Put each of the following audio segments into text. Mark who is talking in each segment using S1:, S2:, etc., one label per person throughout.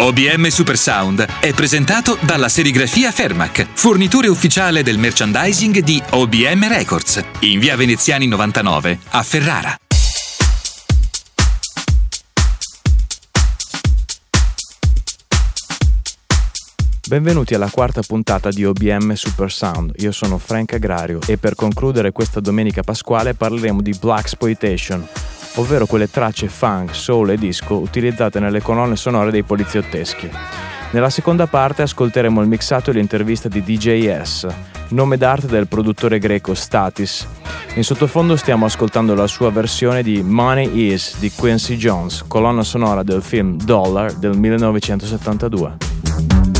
S1: OBM Super Sound è presentato dalla serigrafia Fermac, fornitore ufficiale del merchandising di OBM Records, in via Veneziani 99 a Ferrara.
S2: Benvenuti alla quarta puntata di OBM Super Sound. Io sono Frank Agrario e per concludere questa domenica pasquale parleremo di Black Exploitation, ovvero quelle tracce funk, soul e disco utilizzate nelle colonne sonore dei poliziotteschi. Nella seconda parte ascolteremo il mixato e l'intervista di DJS, nome d'arte del produttore greco Statis. In sottofondo stiamo ascoltando la sua versione di Money Is di Quincy Jones, colonna sonora del film Dollar del 1972.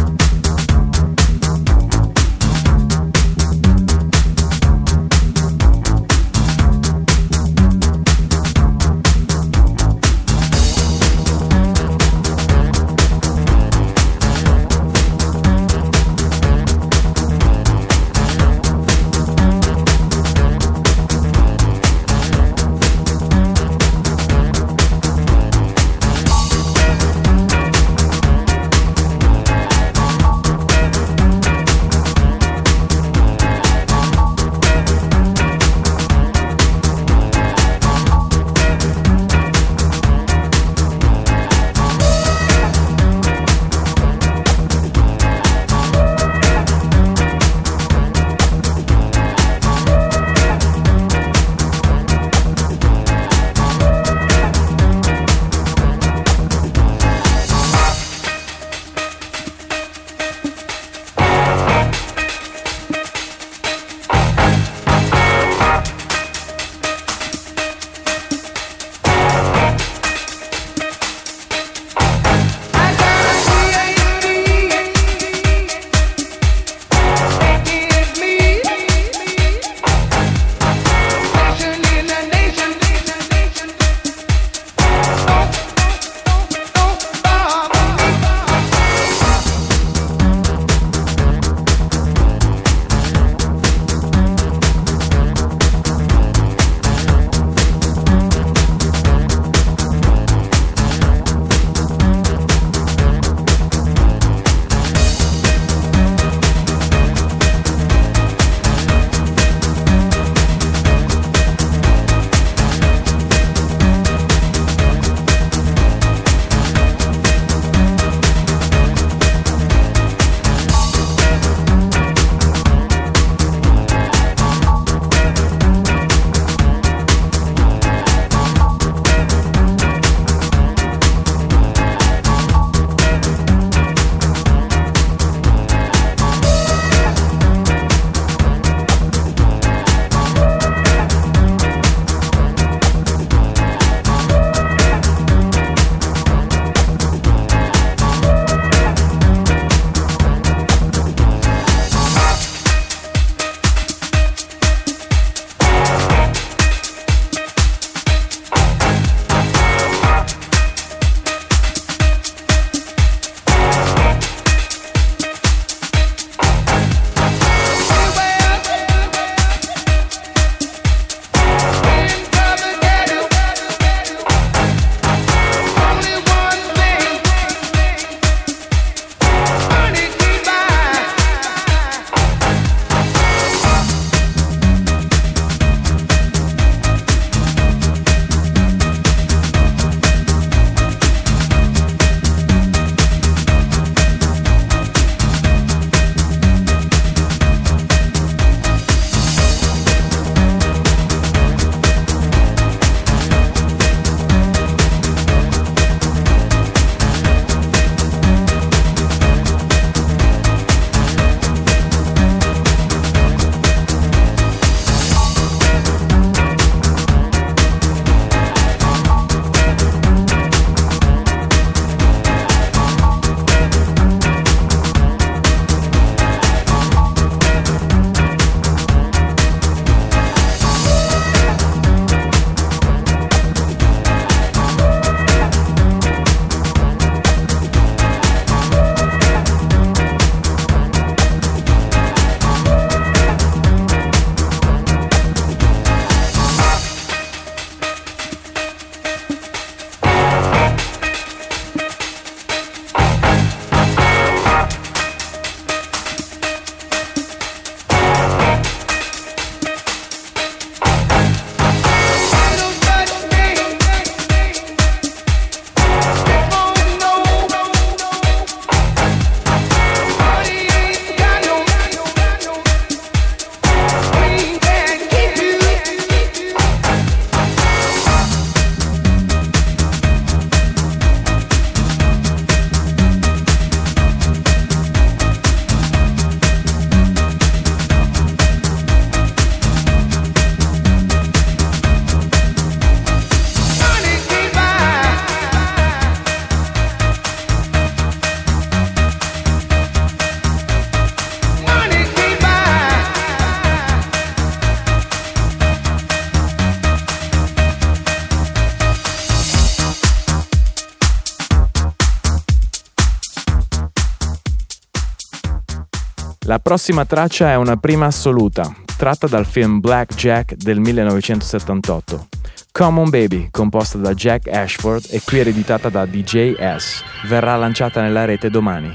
S2: La prossima traccia è una prima assoluta, tratta dal film Black Jack del 1978. Common Baby, composta da Jack Ashford e qui ereditata da DJ S, verrà lanciata nella rete domani.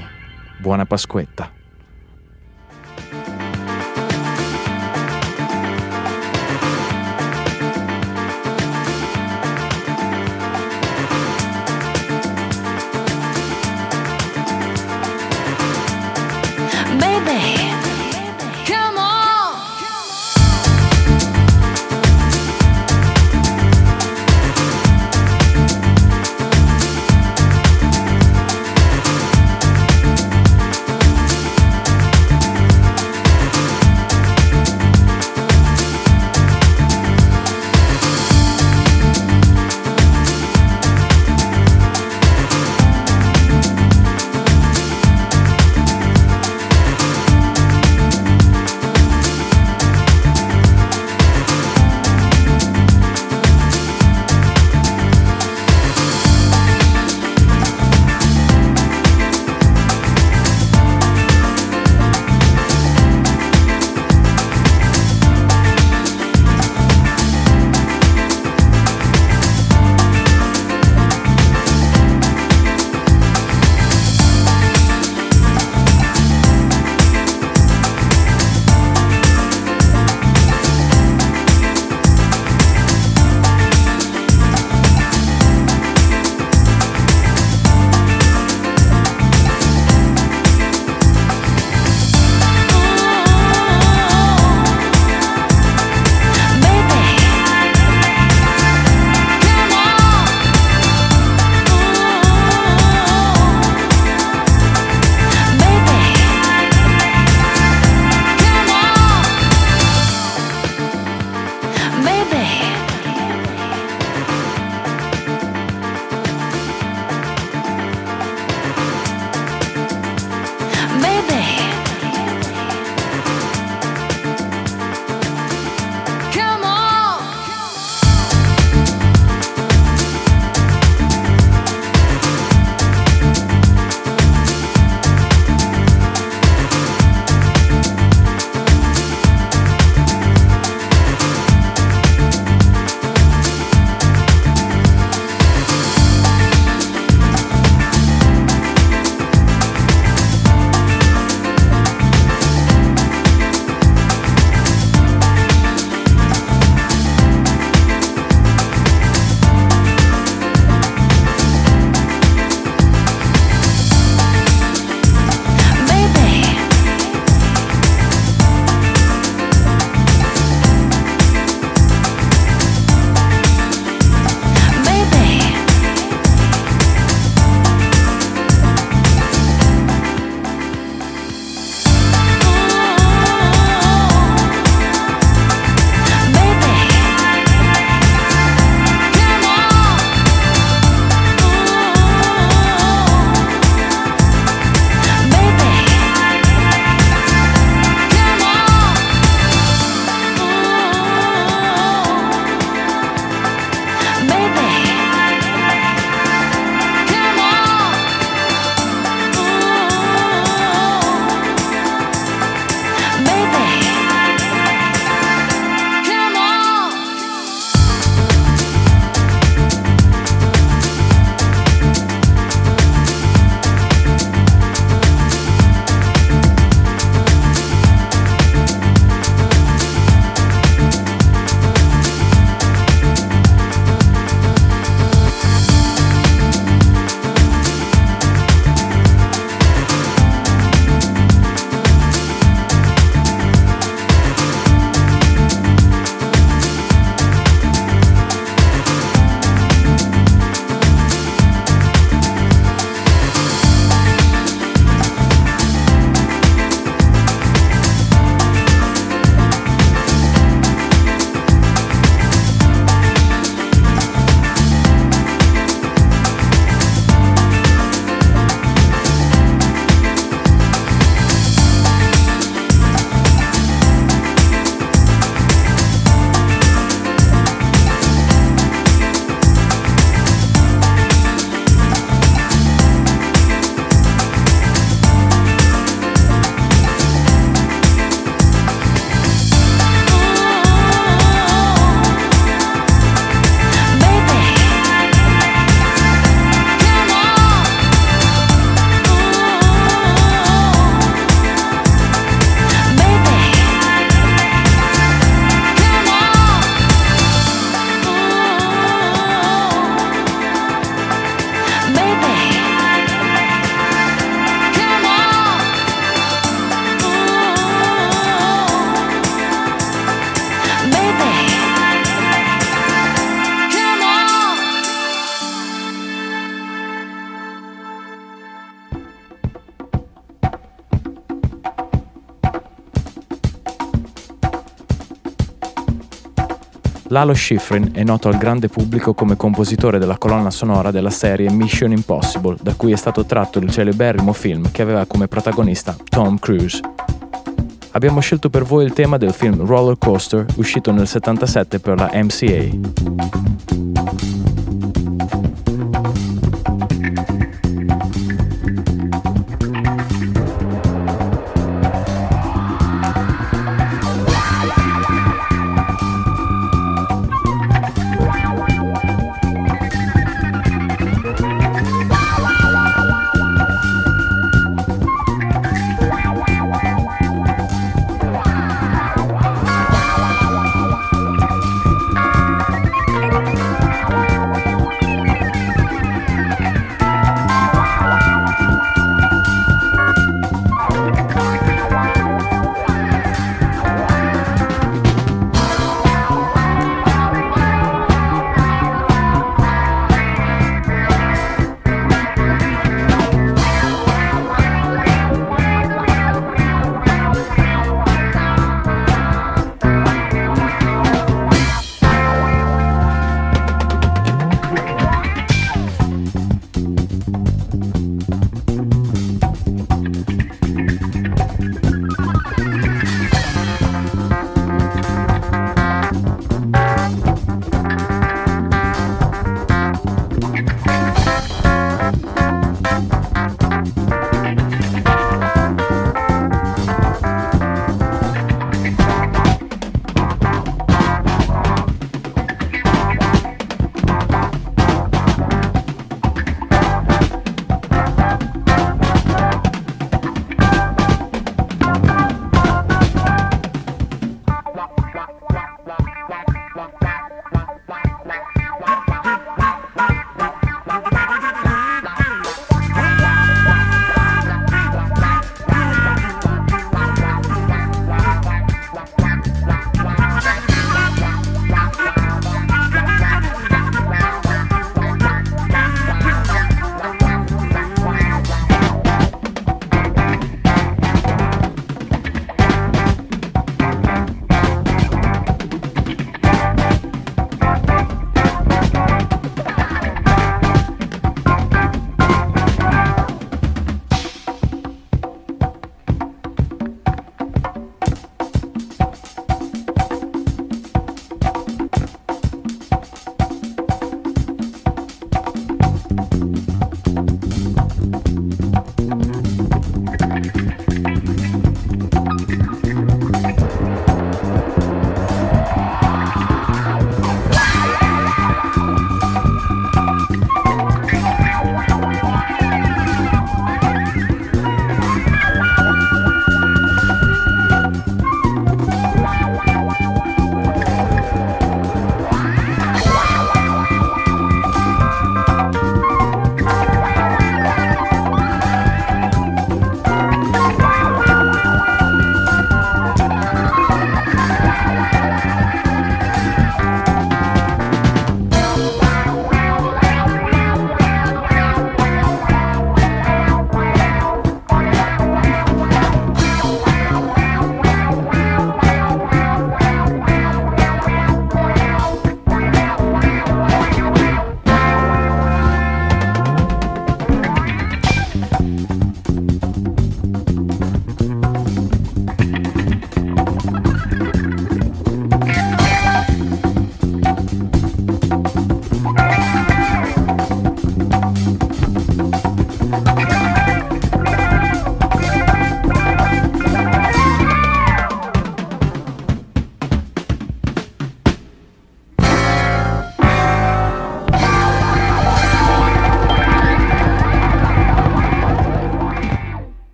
S2: Buona Pasquetta. Lalo Schifrin è noto al grande pubblico come compositore della colonna sonora della serie Mission Impossible, da cui è stato tratto il celeberrimo film che aveva come protagonista Tom Cruise. Abbiamo scelto per voi il tema del film Roller Coaster, uscito nel 77 per la MCA.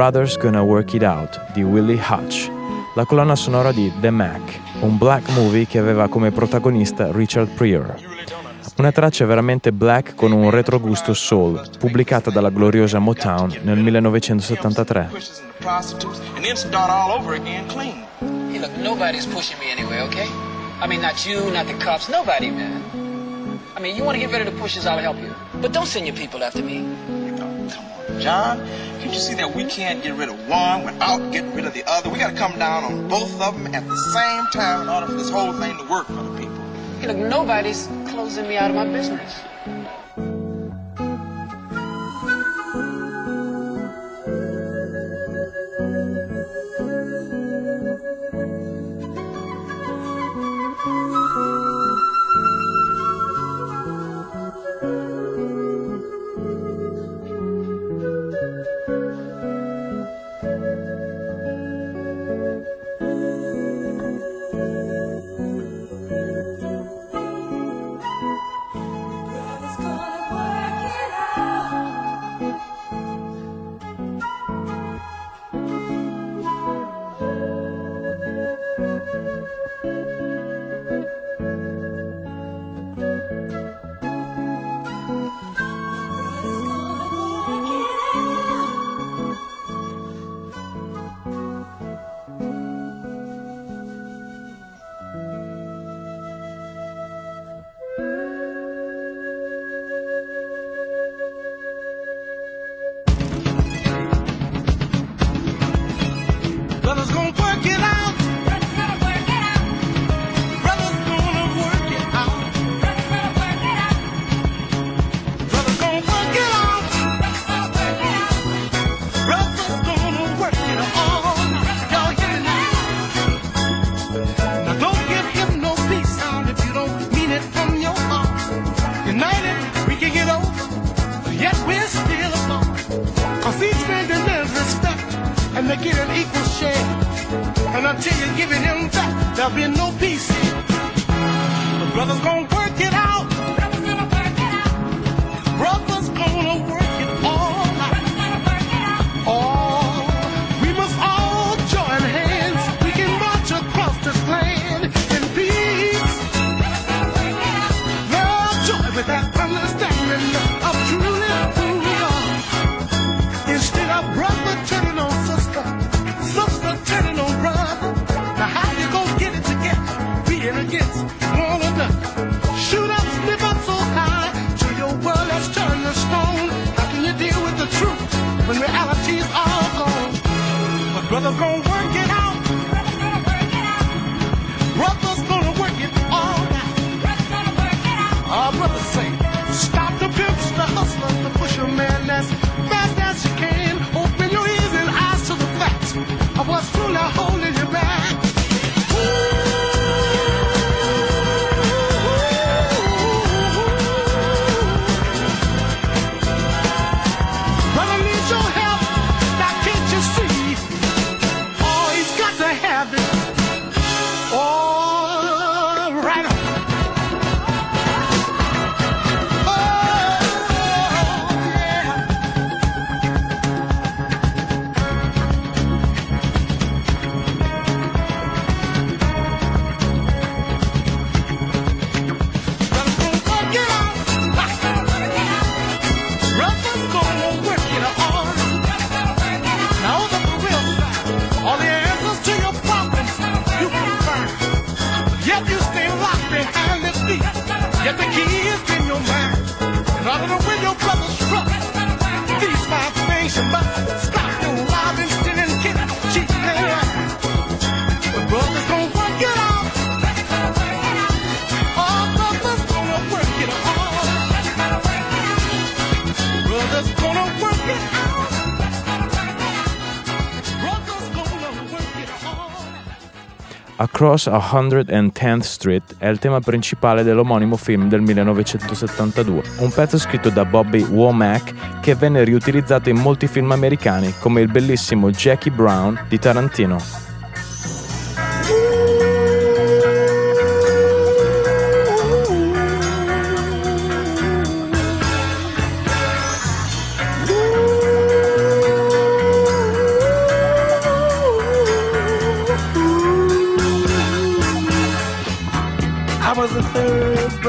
S2: Brothers Gonna Work It Out di Willie Hutch, la colonna sonora di The Mac, un black movie che aveva come protagonista Richard Pryor. Una traccia veramente black con un retrogusto soul, pubblicata dalla gloriosa Motown nel 1973.
S3: I mean, you want to get rid of the pushes, I'll help you. But don't send your people after me.
S4: Oh, John. Can't you see that we can't get rid of one without getting rid of the other? We got to come down on both of them at the same time in order for this whole thing to work for the people.
S3: Hey, look, nobody's closing me out of my business.
S2: Across 110th Street è il tema principale dell'omonimo film del 1972, un pezzo scritto da Bobby Womack che venne riutilizzato in molti film americani come il bellissimo Jackie Brown di Tarantino.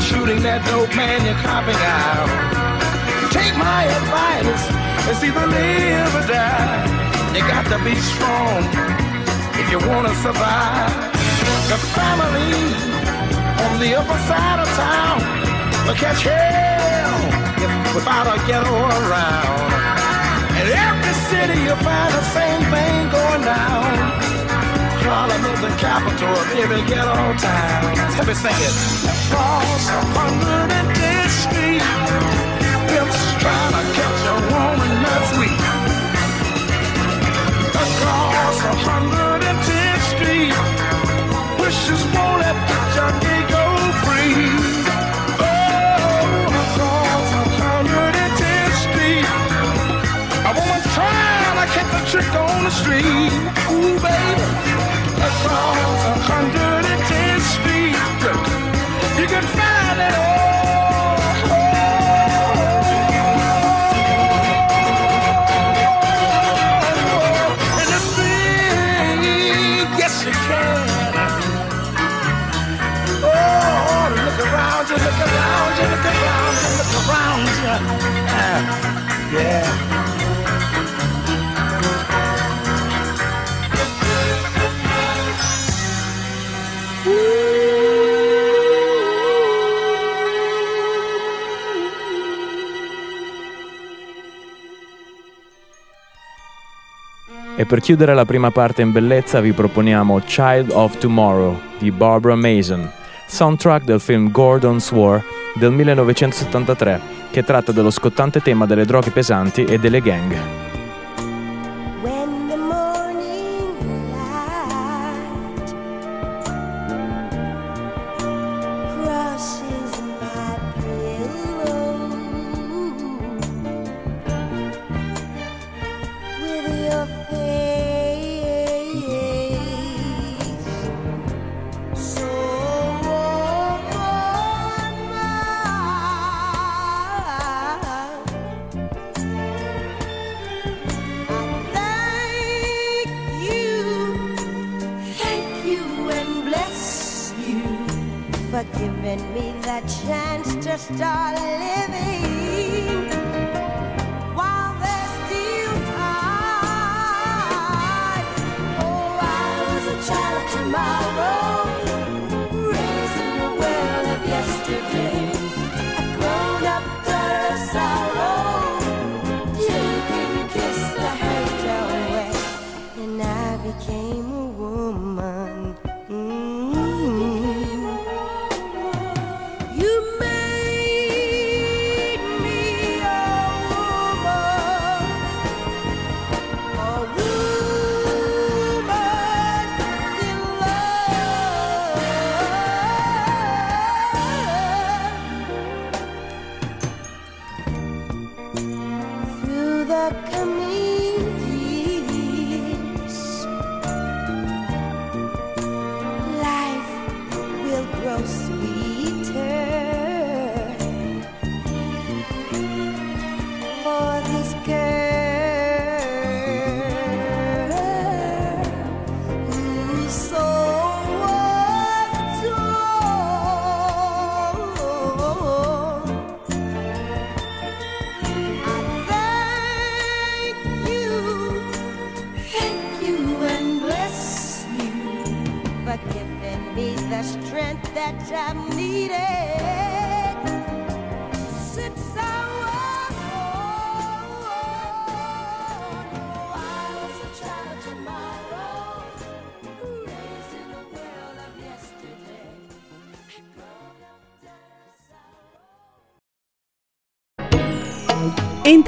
S5: Shooting that dope, man, you're copping out. Take my advice, it's either live or die. You got to be strong if you want to survive. The family on the upper side of town will catch hell without a ghetto around. In every city you'll find the same thing the capital of every ghetto town. Let me sing it. Across 110th Street, pimps trying to catch a woman that's weak. Across 110th Street, wishes won't let the junkie go free. Oh, across 110th Street, a woman trying to catch a trick on the street. Ooh, baby, across 110th Street, you can find
S6: per chiudere la prima parte in bellezza vi proponiamo Child of Tomorrow di Barbara Mason, soundtrack del film Gordon's War del 1973, che tratta dello scottante tema delle droghe pesanti e delle gang.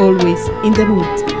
S7: always in the mood.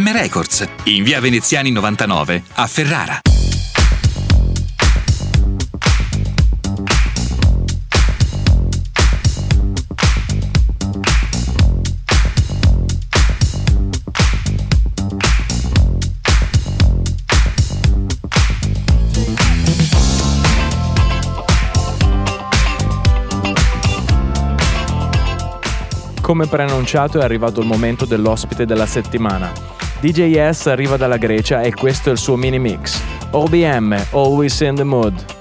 S1: Records, in via Veneziani 99 a Ferrara.
S2: Come preannunciato è arrivato il momento dell'ospite della settimana. DJ S arriva dalla Grecia e questo è il suo mini mix. OBM, Always in the Mood.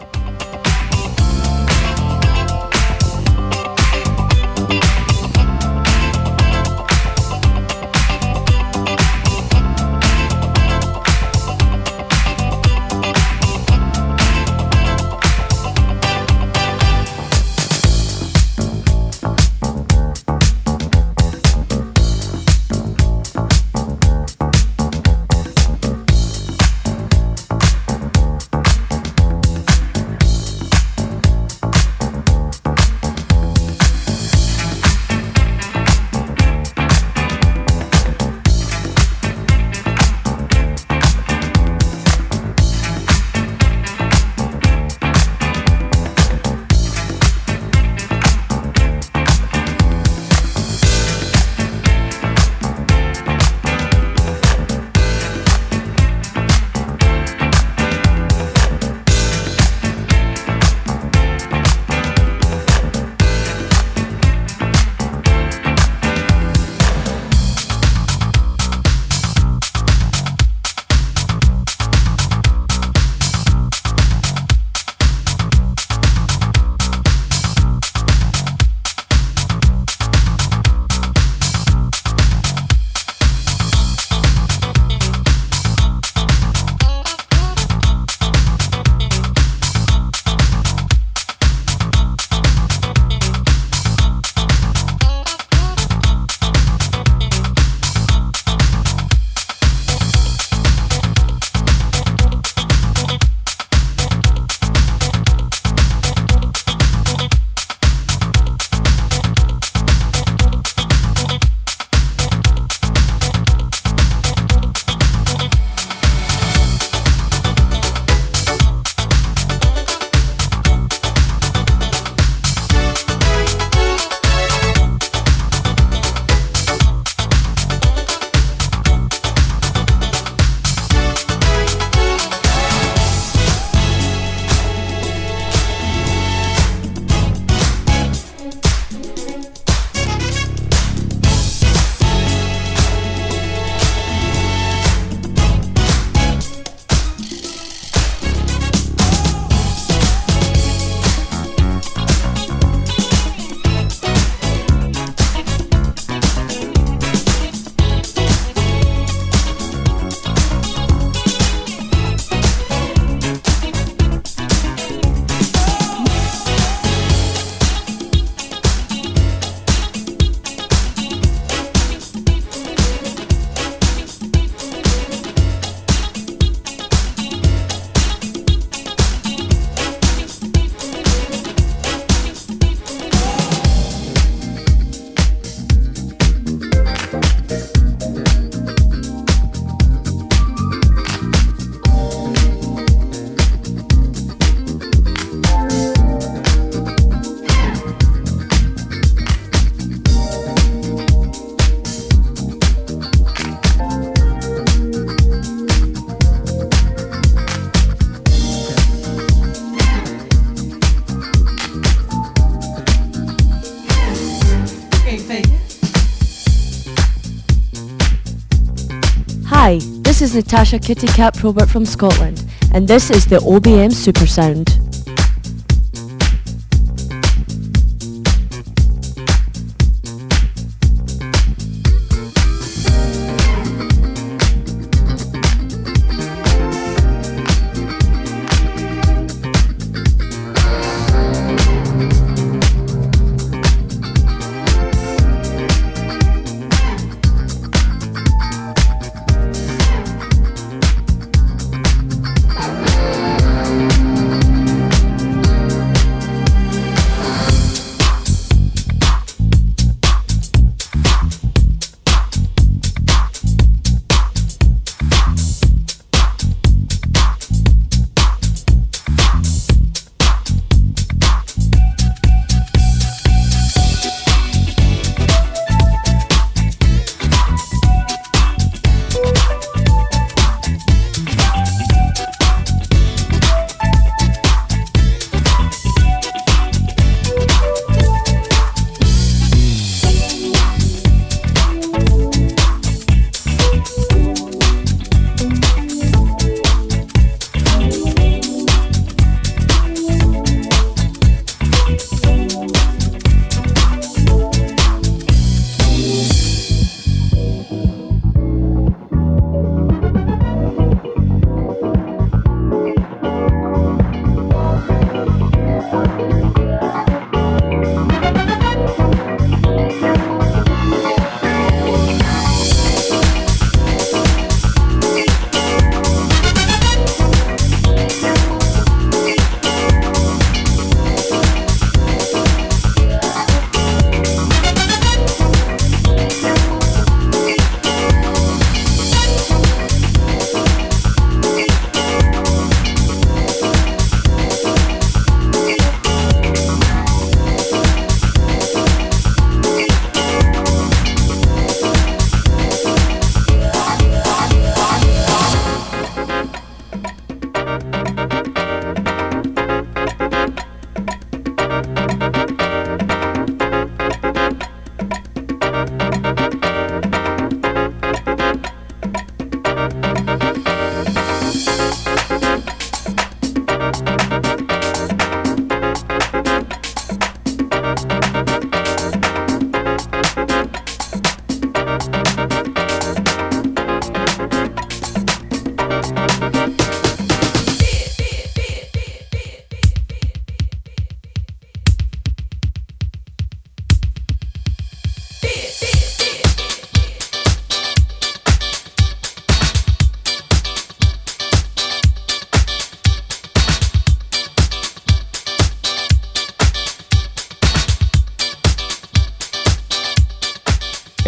S8: This is Natasha Kitty Cat Probert from Scotland, and this is the OBM Super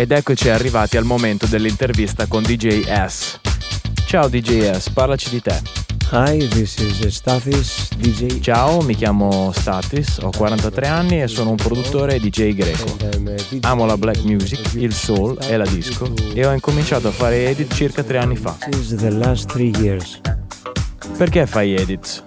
S2: Ed eccoci arrivati al momento dell'intervista con DJ S. Ciao DJ S, parlaci di te.
S9: Hi, this is Stathis, DJ.
S2: Ciao, mi chiamo Statis, ho 43 anni e sono un produttore DJ greco.
S9: A DJ.
S2: Amo la black music, il soul e la disco e ho incominciato a fare edit circa tre anni fa. Perché fai edits?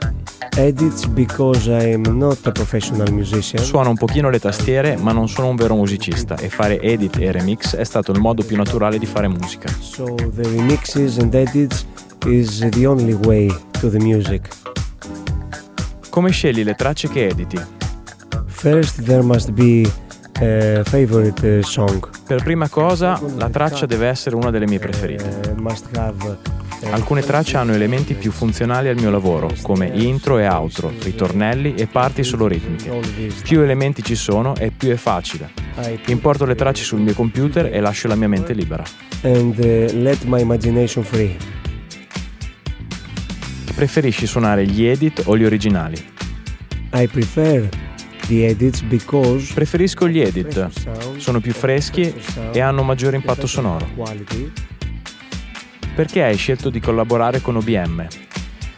S9: Edits because I'm not a professional musician.
S2: Suono un pochino le tastiere, ma non sono un vero musicista e fare edit e remix è stato il modo più naturale di fare musica.
S9: So the remixes and edits is the only way to the music.
S2: Come scegli le tracce che editi?
S9: First there must be a favorite uh, song.
S2: Per prima cosa, la traccia deve essere una delle mie preferite.
S9: Must have uh,
S2: Alcune tracce hanno elementi più funzionali al mio lavoro, come intro e outro, ritornelli e parti solo ritmiche. Più elementi ci sono e più è facile. Importo le tracce sul mio computer e lascio la mia mente libera.
S9: and uh, let my imagination free.
S2: Preferisci suonare gli edit o gli originali?
S9: I prefer
S2: Preferisco gli edit. Sono più freschi e hanno maggiore impatto sonoro. Perché hai scelto di collaborare con OBM?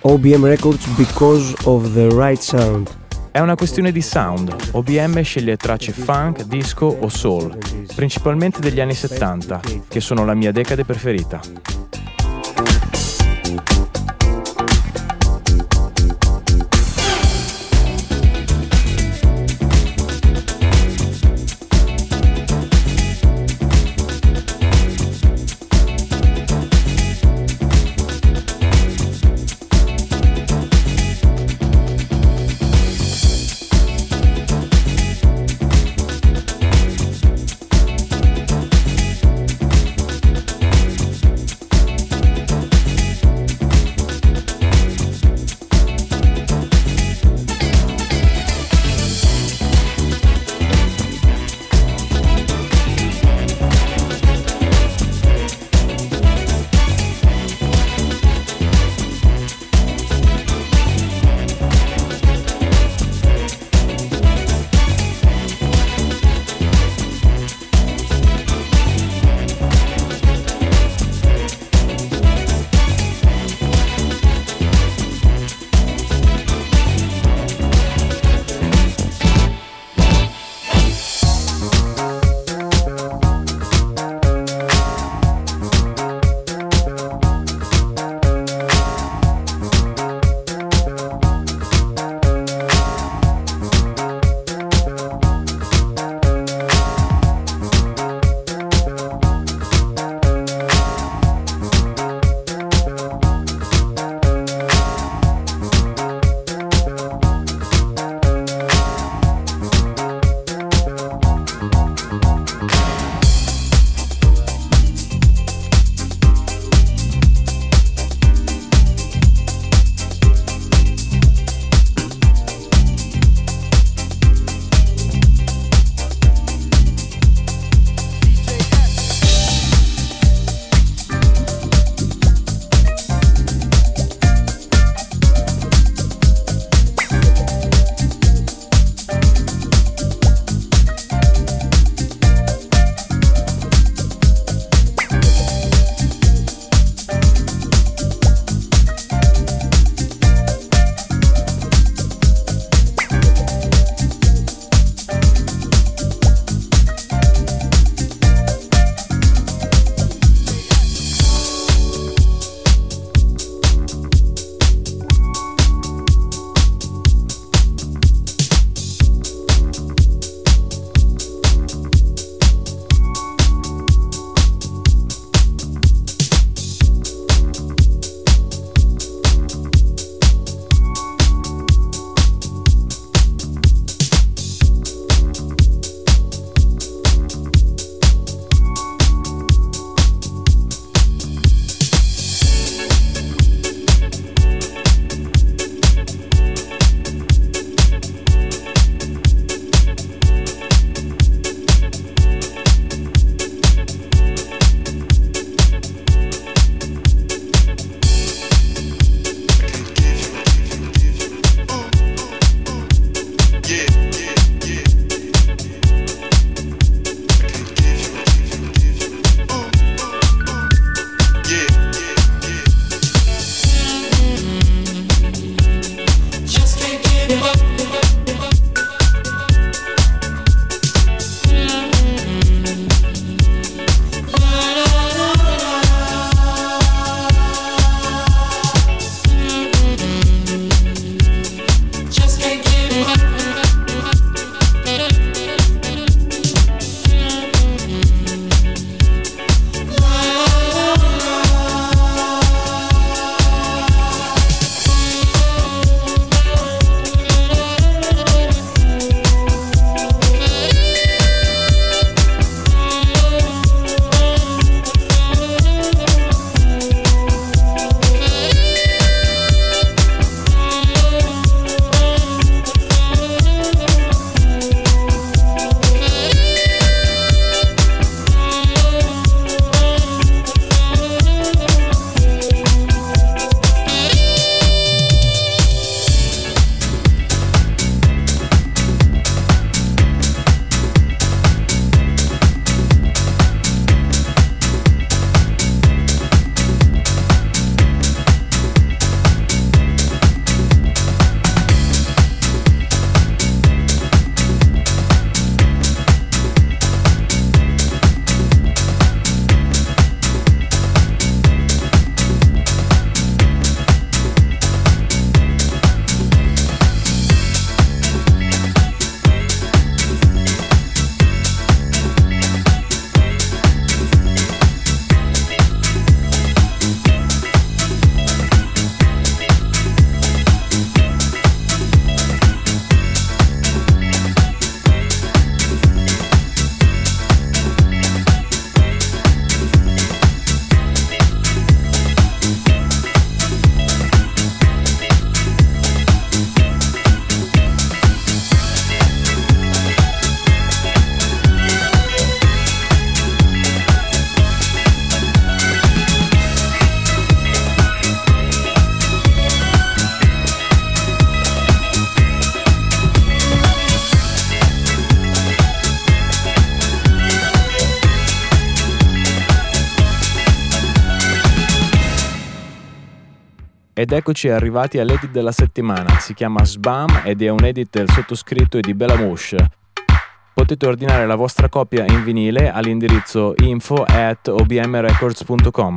S9: OBM Records because of the right sound.
S2: È una questione di sound. OBM sceglie tracce funk, disco o soul, principalmente degli anni 70, che sono la mia decade preferita. Ed eccoci arrivati all'edit della settimana, si chiama SBAM ed è un edit del sottoscritto e di Belamouche. Potete ordinare la vostra copia in vinile all'indirizzo info at obmrecords.com.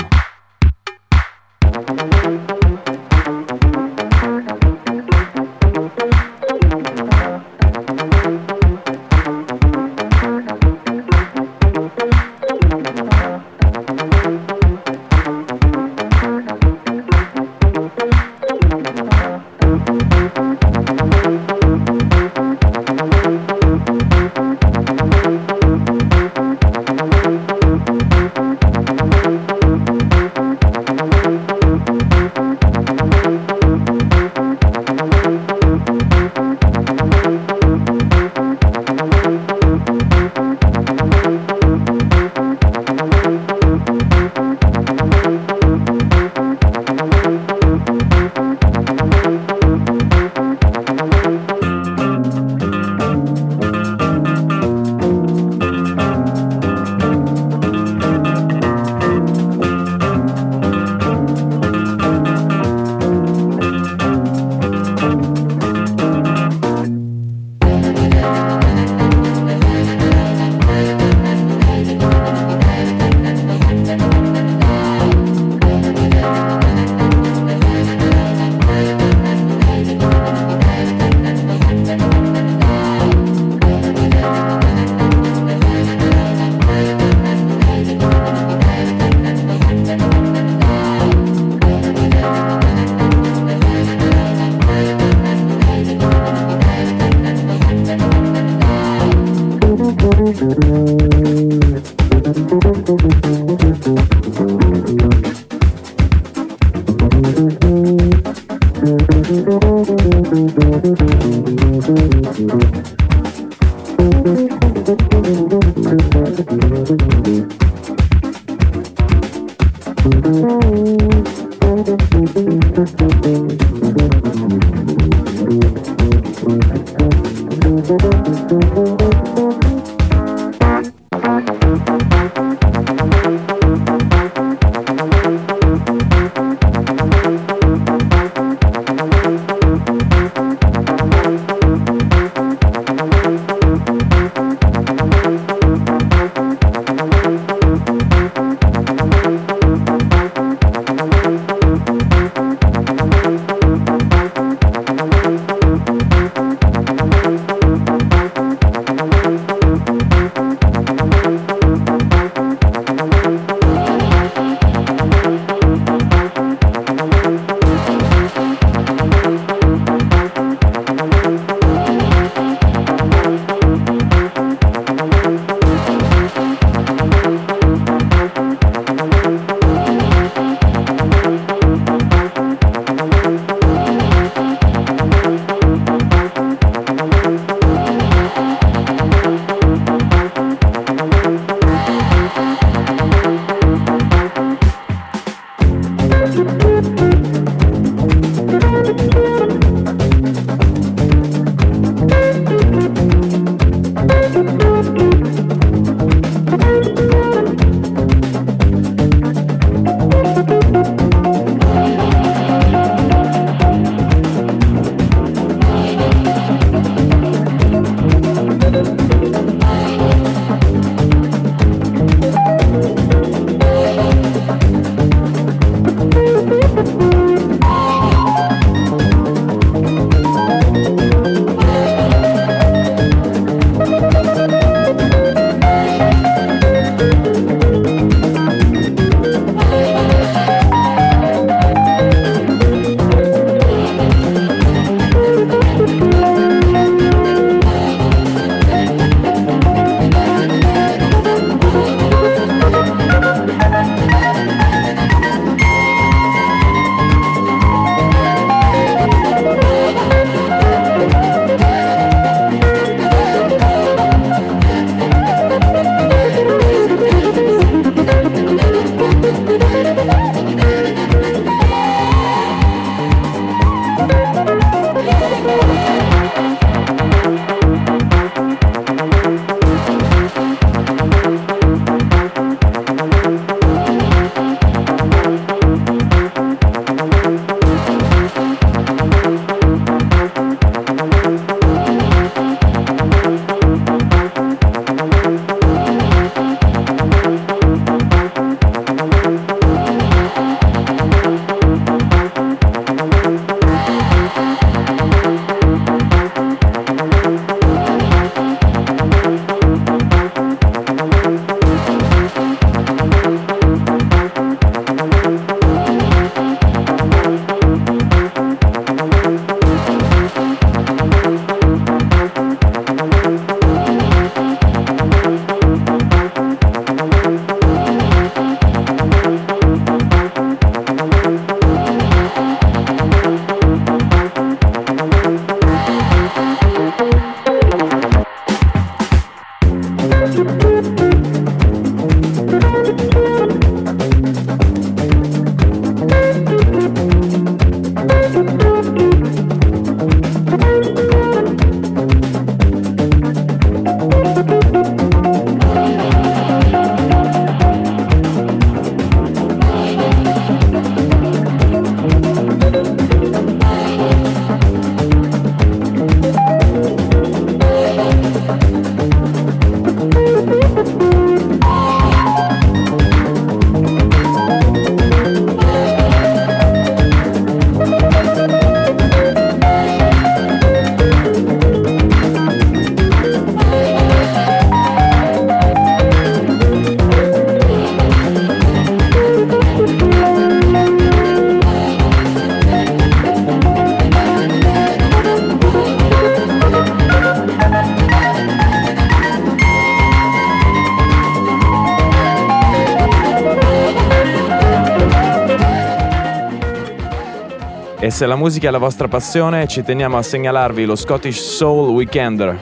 S2: se la musica è la vostra passione, ci teniamo a segnalarvi lo Scottish Soul Weekender.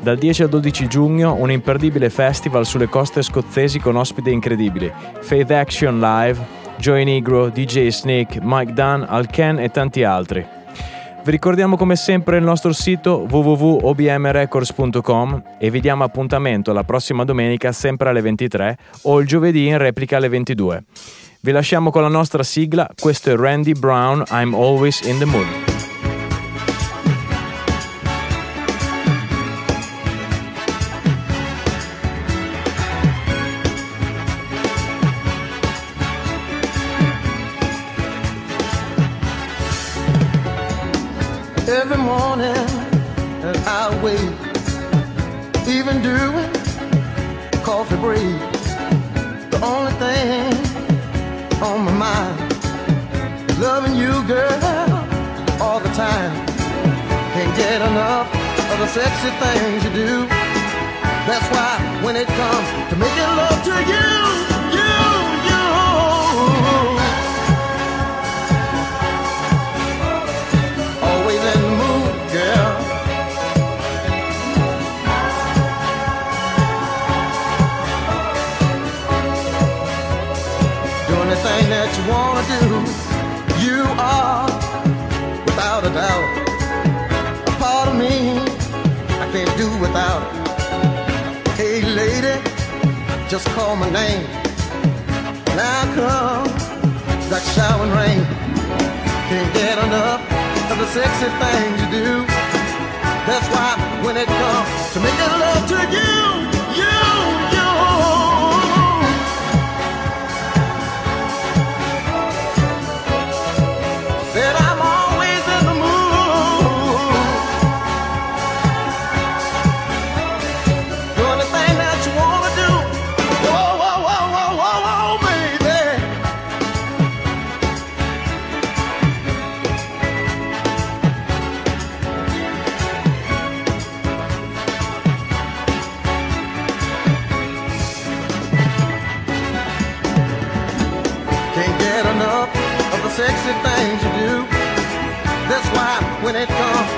S2: Dal 10 al 12 giugno un imperdibile festival sulle coste scozzesi con ospiti incredibili. Faith Action Live, Joey Negro, DJ Snake, Mike Dunn, Alken e tanti altri. Vi ricordiamo come sempre il nostro sito www.obmrecords.com e vi diamo appuntamento la prossima domenica sempre alle 23 o il giovedì in replica alle 22. Vi lasciamo con la nostra sigla, questo è Randy Brown, I'm Always in the Mood.
S5: Every morning as I wake, even doing coffee break, the only thing girl, all the time. Can't get enough of the sexy things you do. That's why when it comes to making love to you, just call my name. Now come, like showering rain. Can't get enough of the sexy things you do. That's why when it comes to making love to you. let go.